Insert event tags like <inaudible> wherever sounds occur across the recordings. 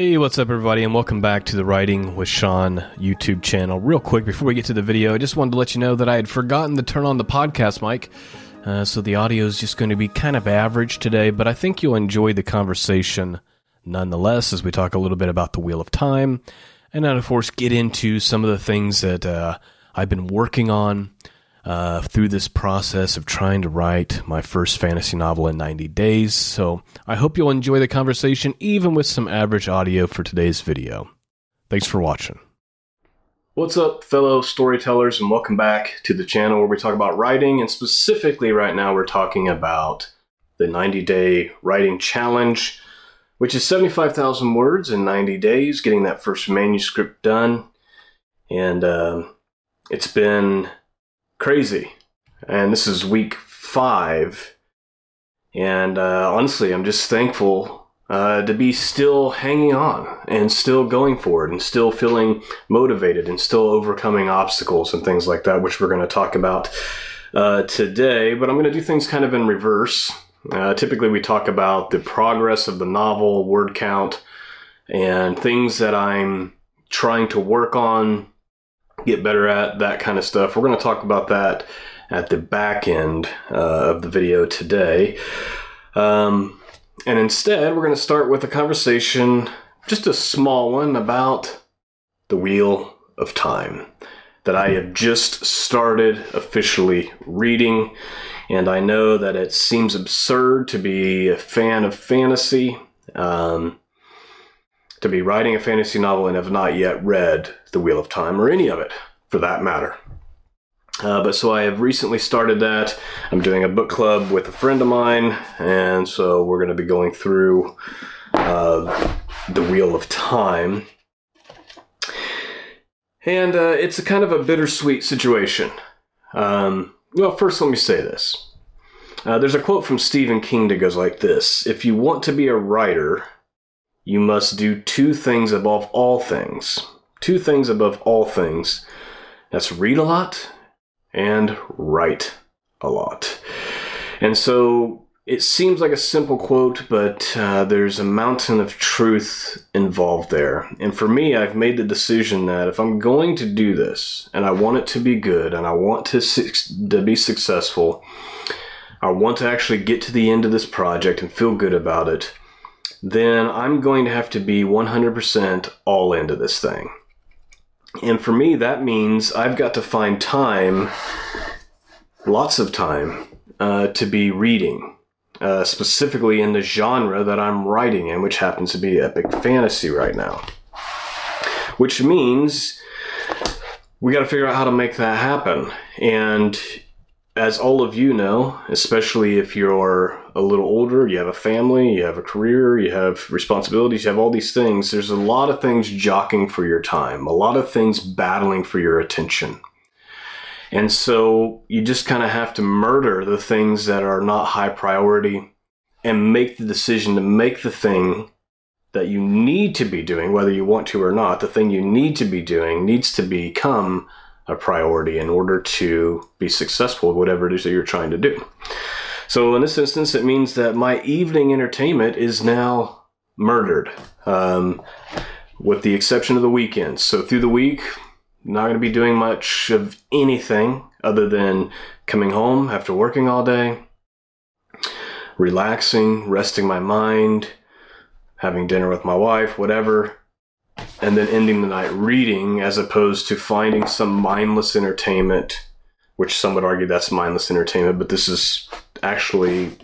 Hey, what's up, everybody, and welcome back to the Writing with Shawn YouTube channel. Real quick, before we get to the video, I just wanted to let you know that I had forgotten to turn on the podcast mic, uh, so the audio is just going to be kind of average today, but I think you'll enjoy the conversation nonetheless as we talk a little bit about the Wheel of Time, and then, of course, get into some of the things that uh, I've been working on uh, through this process of trying to write my first fantasy novel in 90 days. So I hope you'll enjoy the conversation, even with some average audio for today's video. Thanks for watching. What's up, fellow storytellers, and welcome back to the channel where we talk about writing. And specifically, right now, we're talking about the 90 day writing challenge, which is 75,000 words in 90 days, getting that first manuscript done. And um, it's been crazy. And this is week five. And uh, honestly, I'm just thankful uh, to be still hanging on and still going forward and still feeling motivated and still overcoming obstacles and things like that, which we're going to talk about uh, today. But I'm going to do things kind of in reverse. Uh, typically, we talk about the progress of the novel, word count, and things that I'm trying to work on get better at, that kind of stuff. We're going to talk about that at the back end uh, of the video today. Um, and instead, we're going to start with a conversation, just a small one, about the Wheel of Time that I have just started officially reading. And I know that it seems absurd to be a fan of fantasy. Um, to be writing a fantasy novel and have not yet read The Wheel of Time or any of it for that matter. Uh, but so I have recently started that. I'm doing a book club with a friend of mine, and so we're going to be going through uh, The Wheel of Time. And uh, it's a kind of a bittersweet situation. Um, well, first, let me say this. Uh, there's a quote from Stephen King that goes like this If you want to be a writer, you must do two things above all things. Two things above all things. That's read a lot and write a lot. And so it seems like a simple quote, but uh, there's a mountain of truth involved there. And for me, I've made the decision that if I'm going to do this and I want it to be good and I want to, su- to be successful, I want to actually get to the end of this project and feel good about it then I'm going to have to be 100% all into this thing. And for me, that means I've got to find time, lots of time, uh, to be reading, uh, specifically in the genre that I'm writing in, which happens to be epic fantasy right now. Which means we got to figure out how to make that happen. And as all of you know, especially if you're a little older, you have a family, you have a career, you have responsibilities, you have all these things, there's a lot of things jockeying for your time, a lot of things battling for your attention. And so you just kind of have to murder the things that are not high priority and make the decision to make the thing that you need to be doing, whether you want to or not, the thing you need to be doing needs to become a priority in order to be successful at whatever it is that you're trying to do. So in this instance, it means that my evening entertainment is now murdered, um, with the exception of the weekends. So through the week, not going to be doing much of anything other than coming home after working all day, relaxing, resting my mind, having dinner with my wife, whatever, and then ending the night reading as opposed to finding some mindless entertainment, which some would argue that's mindless entertainment, but this is actually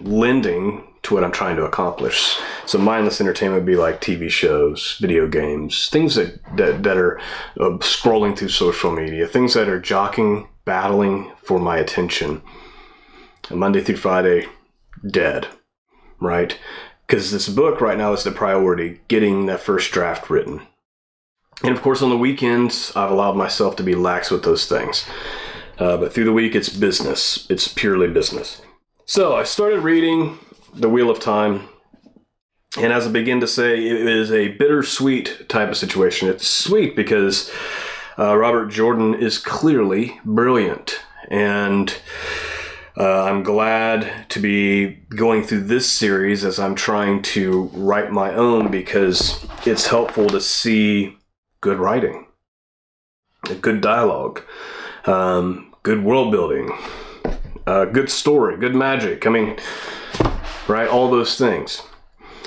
lending to what I'm trying to accomplish. So mindless entertainment would be like TV shows, video games, things that that, that are uh, scrolling through social media, things that are jockeying, battling for my attention. And Monday through Friday, dead, right? Because this book right now is the priority getting that first draft written. And of course, on the weekends, I've allowed myself to be lax with those things. Uh, but through the week, it's business. It's purely business. So I started reading The Wheel of Time. And as I begin to say, it is a bittersweet type of situation. It's sweet because uh, Robert Jordan is clearly brilliant. And Uh, I'm glad to be going through this series as I'm trying to write my own because it's helpful to see good writing, good dialogue, um, good world building, good story, good magic. I mean, right? All those things.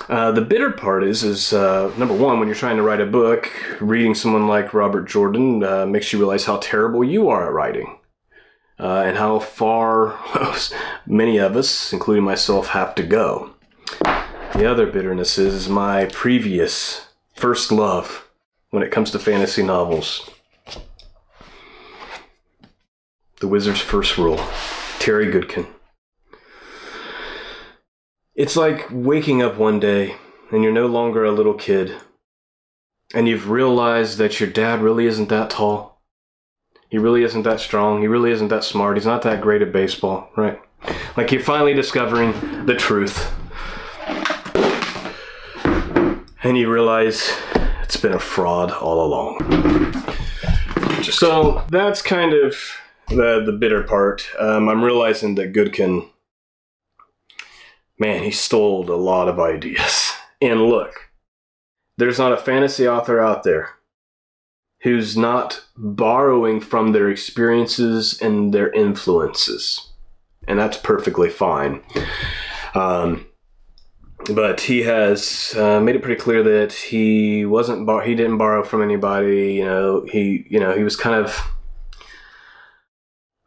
Uh, the bitter part is, is uh, number one, when you're trying to write a book, reading someone like Robert Jordan uh, makes you realize how terrible you are at writing uh, and how far <laughs> many of us, including myself, have to go. The other bitterness is my previous first love when it comes to fantasy novels. The Wizard's First Rule, Terry Goodkind. It's like waking up one day and you're no longer a little kid, and you've realized that your dad really isn't that tall he really isn't that strong. He really isn't that smart. He's not that great at baseball, right? Like you're finally discovering the truth. And you realize it's been a fraud all along. So that's kind of the the bitter part. Um, I'm realizing that Goodkind, man, he stole a lot of ideas. And look, there's not a fantasy author out there who's not borrowing from their experiences and their influences. And that's perfectly fine. Um, but he has uh, made it pretty clear that he wasn't bar- he didn't borrow from anybody. You know, he you know he was kind of.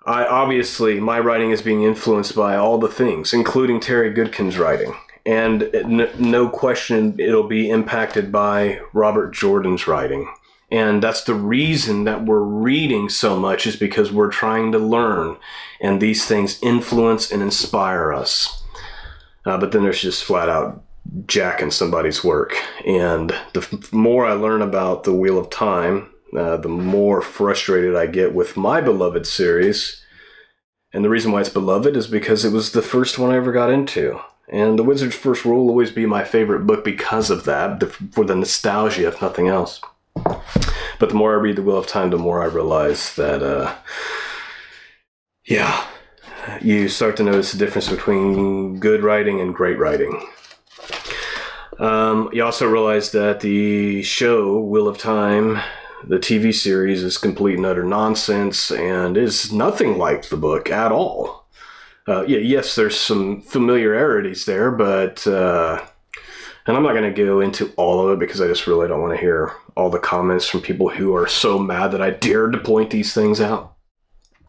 I obviously my writing is being influenced by all the things, including Terry Goodkind's writing, and no question it'll be impacted by Robert Jordan's writing. And that's the reason that we're reading so much is because we're trying to learn and these things influence and inspire us. Uh, but then there's just flat out jacking somebody's work. And the f- more I learn about the Wheel of Time, uh, the more frustrated I get with my beloved series. And the reason why it's beloved is because it was the first one I ever got into. And The Wizard's First Rule will always be my favorite book because of that, for the nostalgia, if nothing else. But the more I read The Wheel of Time, the more I realize that, uh, yeah, you start to notice the difference between good writing and great writing. Um, you also realize that the show, Wheel of Time, the TV series, is complete and utter nonsense and is nothing like the book at all. Uh, yeah, yes, there's some familiarities there, but uh, and I'm not going to go into all of it because I just really don't want to hear all the comments from people who are so mad that I dared to point these things out.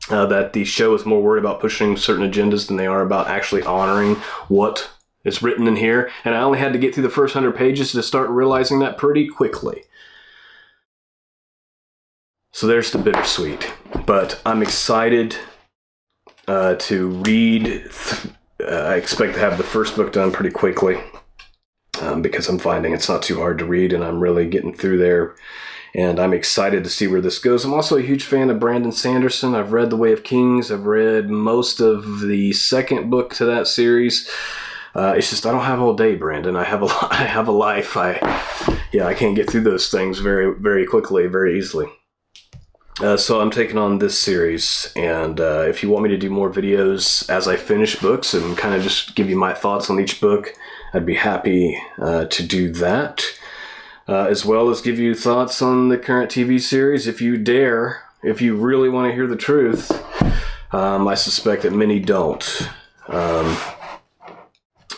Uh, that the show is more worried about pushing certain agendas than they are about actually honoring what is written in here. And I only had to get through the first hundred pages to start realizing that pretty quickly. So there's the bittersweet. But I'm excited uh, to read. Th- uh, I expect to have the first book done pretty quickly um, because I'm finding it's not too hard to read and I'm really getting through there. And I'm excited to see where this goes. I'm also a huge fan of Brandon Sanderson. I've read The Way of Kings, I've read most of the second book to that series. Uh, it's just I don't have all day, Brandon. I have a <laughs> I have a life. I yeah, I can't get through those things very very quickly, very easily. Uh, so I'm taking on this series, and uh, if you want me to do more videos as I finish books and kind of just give you my thoughts on each book, I'd be happy uh, to do that, uh, as well as give you thoughts on the current TV series if you dare. If you really want to hear the truth, um, I suspect that many don't. Um,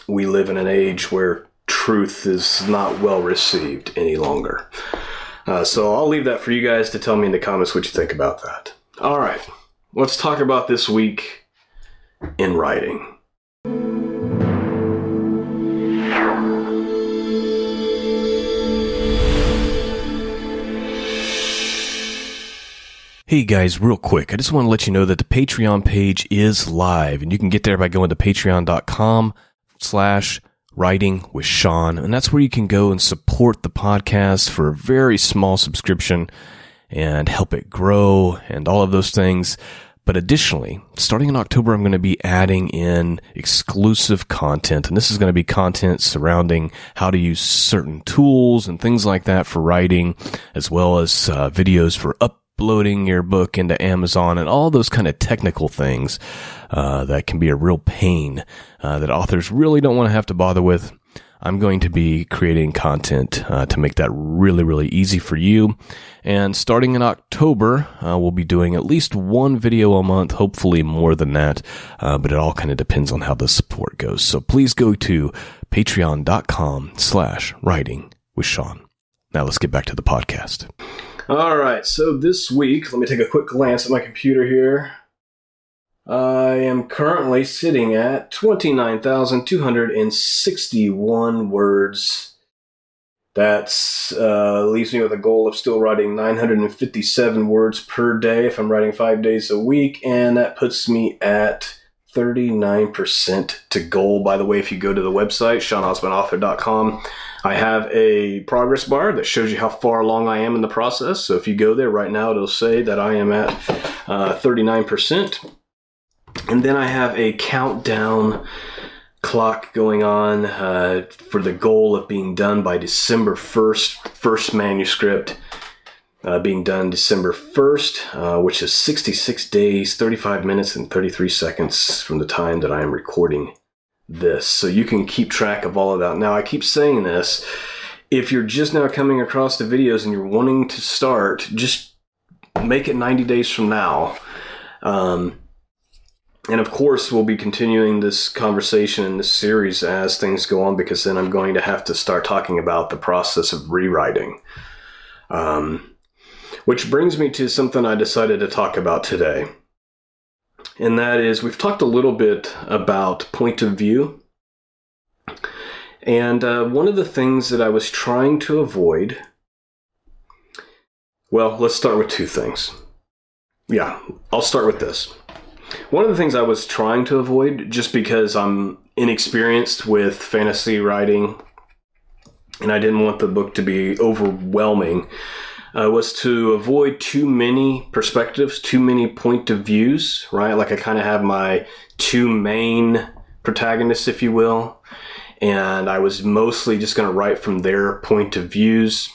we live in an age where truth is not well received any longer. Uh, so I'll leave that for you guys to tell me in the comments what you think about that. All right, let's talk about this week in writing. Hey guys, real quick, I just want to let you know that the Patreon page is live and you can get there by going to patreon.com slash writing with Shawn. And that's where you can go and support the podcast for a very small subscription and help it grow and all of those things. But additionally, starting in October, I'm going to be adding in exclusive content. And this is going to be content surrounding how to use certain tools and things like that for writing, as well as uh, videos for up uploading your book into Amazon and all those kind of technical things uh, that can be a real pain uh, that authors really don't want to have to bother with. I'm going to be creating content uh, to make that really, really easy for you. And starting in October, uh, we'll be doing at least one video a month, hopefully more than that. Uh, but it all kind of depends on how the support goes. So please go to patreon.com slash writing with Shawn. Now let's get back to the podcast. All right. So this week, let me take a quick glance at my computer here. I am currently sitting at 29,261 words. That uh, leaves me with a goal of still writing 957 words per day if I'm writing five days a week, and that puts me at 39% to goal. By the way, if you go to the website, shawnozbunauthor.com, I have a progress bar that shows you how far along I am in the process. So if you go there right now, it'll say that I am at uh, 39%. And then I have a countdown clock going on uh, for the goal of being done by December 1st, first manuscript. Uh, being done December 1st, uh, which is 66 days, 35 minutes, and 33 seconds from the time that I am recording this. So you can keep track of all of that. Now, I keep saying this. If you're just now coming across the videos and you're wanting to start, just make it 90 days from now. Um, and of course, we'll be continuing this conversation in this series as things go on because then I'm going to have to start talking about the process of rewriting. Um, which brings me to something I decided to talk about today. And that is, we've talked a little bit about point of view. And uh, one of the things that I was trying to avoid, well, let's start with two things. Yeah, I'll start with this. One of the things I was trying to avoid, just because I'm inexperienced with fantasy writing and I didn't want the book to be overwhelming, uh, was to avoid too many perspectives, too many point of views, right? Like I kind of have my two main protagonists, if you will, and I was mostly just going to write from their point of views,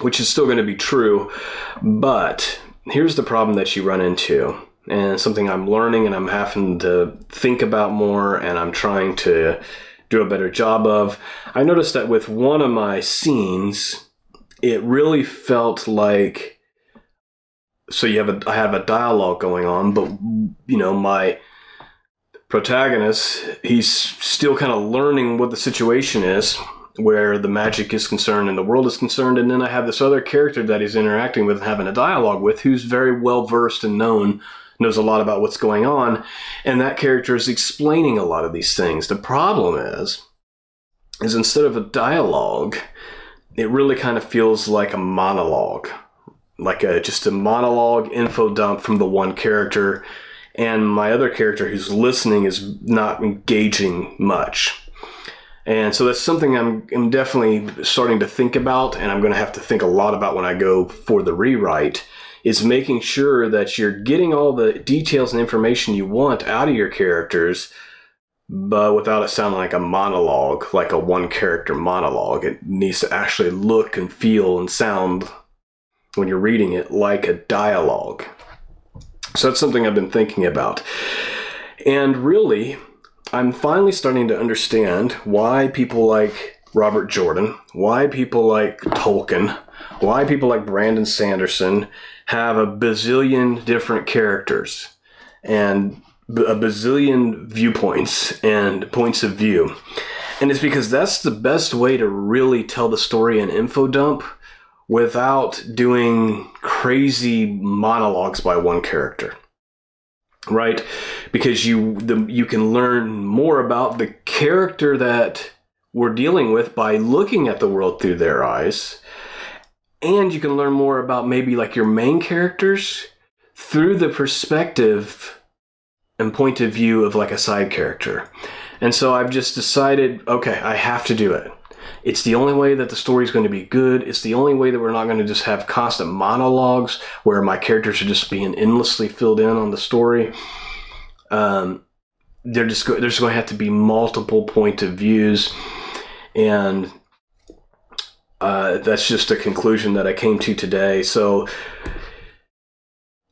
which is still going to be true. But here's the problem that you run into and something I'm learning and I'm having to think about more and I'm trying to do a better job of. I noticed that with one of my scenes, it really felt like so you have a I have a dialogue going on, but you know, my protagonist, he's still kind of learning what the situation is where the magic is concerned and the world is concerned and then I have this other character that he's interacting with and having a dialogue with who's very well versed and known knows a lot about what's going on, and that character is explaining a lot of these things. The problem is, is instead of a dialogue, it really kind of feels like a monologue, like a just a monologue info dump from the one character, and my other character who's listening is not engaging much. And so that's something I'm, I'm definitely starting to think about, and I'm going to have to think a lot about when I go for the rewrite is making sure that you're getting all the details and information you want out of your characters, but without it sounding like a monologue, like a one character monologue. It needs to actually look and feel and sound when you're reading it like a dialogue. So that's something I've been thinking about. And really, I'm finally starting to understand why people like Robert Jordan, why people like Tolkien, why people like Brandon Sanderson have a bazillion different characters and a bazillion viewpoints and points of view. And it's because that's the best way to really tell the story in info dump without doing crazy monologues by one character. Right? Because you the, you can learn more about the character that we're dealing with by looking at the world through their eyes and you can learn more about maybe like your main characters through the perspective and point of view of like a side character. And so I've just decided, okay, I have to do it. It's the only way that the story is going to be good. It's the only way that we're not going to just have constant monologues where my characters are just being endlessly filled in on the story. Um, they're just go- there's going to have to be multiple point of views, and uh, that's just a conclusion that I came to today. So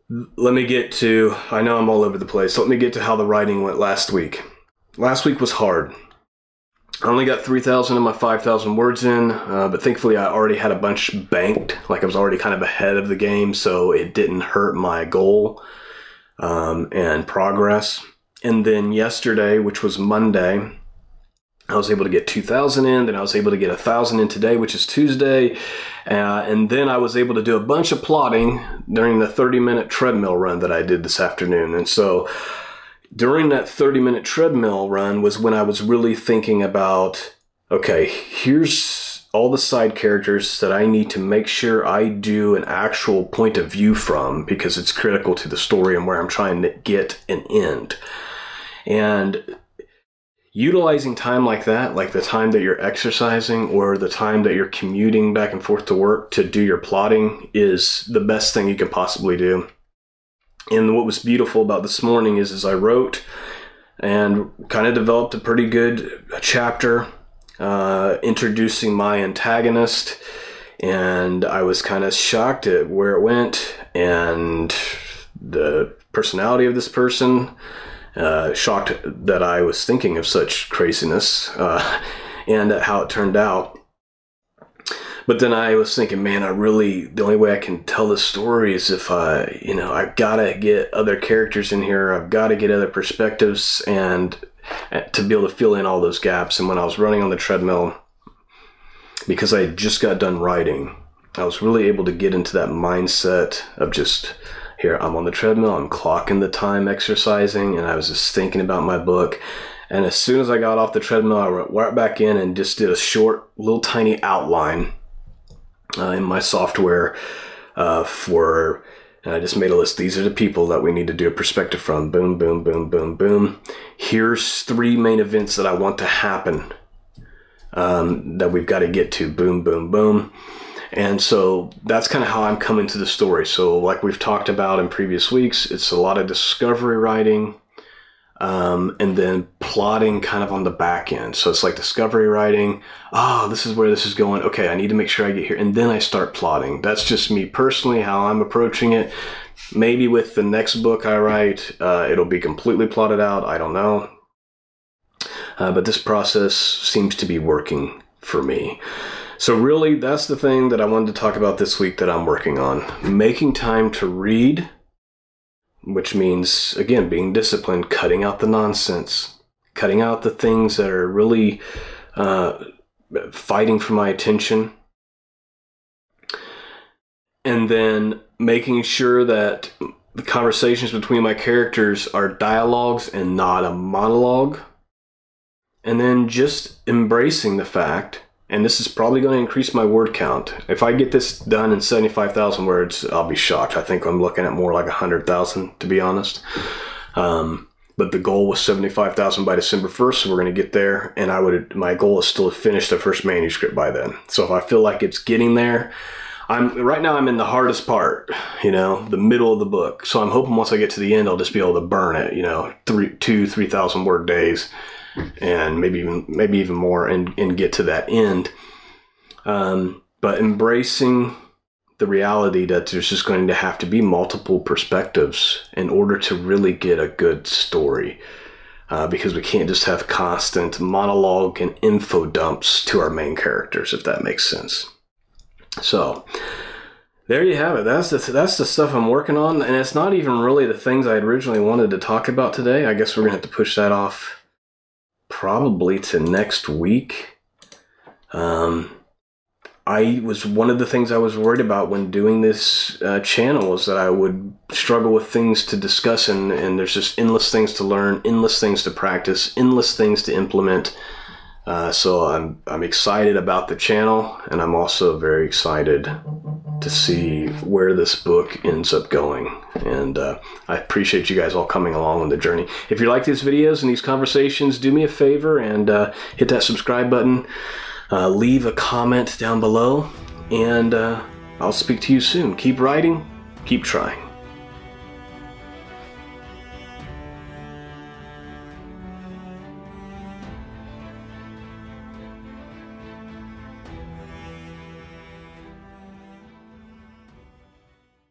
let me get to, I know I'm all over the place, so let me get to how the writing went last week. Last week was hard. I only got 3,000 of my 5,000 words in, uh, but thankfully I already had a bunch banked. Like I was already kind of ahead of the game, so it didn't hurt my goal um, and progress. And then yesterday, which was Monday, I was able to get 2,000 in. Then I was able to get 1,000 in today, which is Tuesday. Uh, and then I was able to do a bunch of plotting during the 30 minute treadmill run that I did this afternoon. And so during that 30 minute treadmill run was when I was really thinking about okay, here's all the side characters that I need to make sure I do an actual point of view from because it's critical to the story and where I'm trying to get an end. And utilizing time like that, like the time that you're exercising or the time that you're commuting back and forth to work to do your plotting, is the best thing you can possibly do. And what was beautiful about this morning is as I wrote and kind of developed a pretty good chapter uh, introducing my antagonist. And I was kind of shocked at where it went and the personality of this person. Uh, shocked that I was thinking of such craziness uh, <laughs> and how it turned out. But then I was thinking, man, I really the only way I can tell this story is if I, you know, I've got to get other characters in here. I've got to get other perspectives and uh, to be able to fill in all those gaps. And when I was running on the treadmill, because I just got done writing, I was really able to get into that mindset of just here I'm on the treadmill, I'm clocking the time exercising, and I was just thinking about my book. And as soon as I got off the treadmill, I went right back in and just did a short, little tiny outline uh, in my software uh, for and I just made a list. These are the people that we need to do a perspective from. Boom, boom, boom, boom, boom. Here's three main events that I want to happen um, that we've got to get to. Boom, boom, boom. And so that's kind of how I'm coming to the story. So, like we've talked about in previous weeks, it's a lot of discovery writing, um, and then plotting kind of on the back end. So it's like discovery writing. Oh, this is where this is going. Okay, I need to make sure I get here. And then I start plotting. That's just me personally, how I'm approaching it. Maybe with the next book I write, uh, it'll be completely plotted out. I don't know. Uh, but this process seems to be working for me. So, really, that's the thing that I wanted to talk about this week that I'm working on making time to read which means, again, being disciplined, cutting out the nonsense, cutting out the things that are really uh, fighting for my attention. And then making sure that the conversations between my characters are dialogues and not a monologue. And then just embracing the fact and this is probably going to increase my word count. If I get this done in 75,000 words, I'll be shocked. I think I'm looking at more like 100,000, to be honest. Um, but the goal was 75,000 by December 1st, so we're going to get there. And I would, my goal is still to finish the first manuscript by then. So if I feel like it's getting there, I'm right now. I'm in the hardest part, you know, the middle of the book. So I'm hoping once I get to the end, I'll just be able to burn it, you know, three, two, three thousand word days and maybe even maybe even more and, and get to that end. Um, but embracing the reality that there's just going to have to be multiple perspectives in order to really get a good story. Uh, because we can't just have constant monologue and info dumps to our main characters, if that makes sense. So, there you have it. That's the that's the stuff I'm working on, and it's not even really the things I originally wanted to talk about today. I guess we're gonna have to push that off probably to next week. Um, I was one of the things I was worried about when doing this uh, channel was that I would struggle with things to discuss, and, and there's just endless things to learn, endless things to practice, endless things to implement. Uh, so I'm I'm excited about the channel, and I'm also very excited to see where this book ends up going. And uh, I appreciate you guys all coming along on the journey. If you like these videos and these conversations, do me a favor and uh, hit that subscribe button. Uh, leave a comment down below, and uh, I'll speak to you soon. Keep writing, keep trying.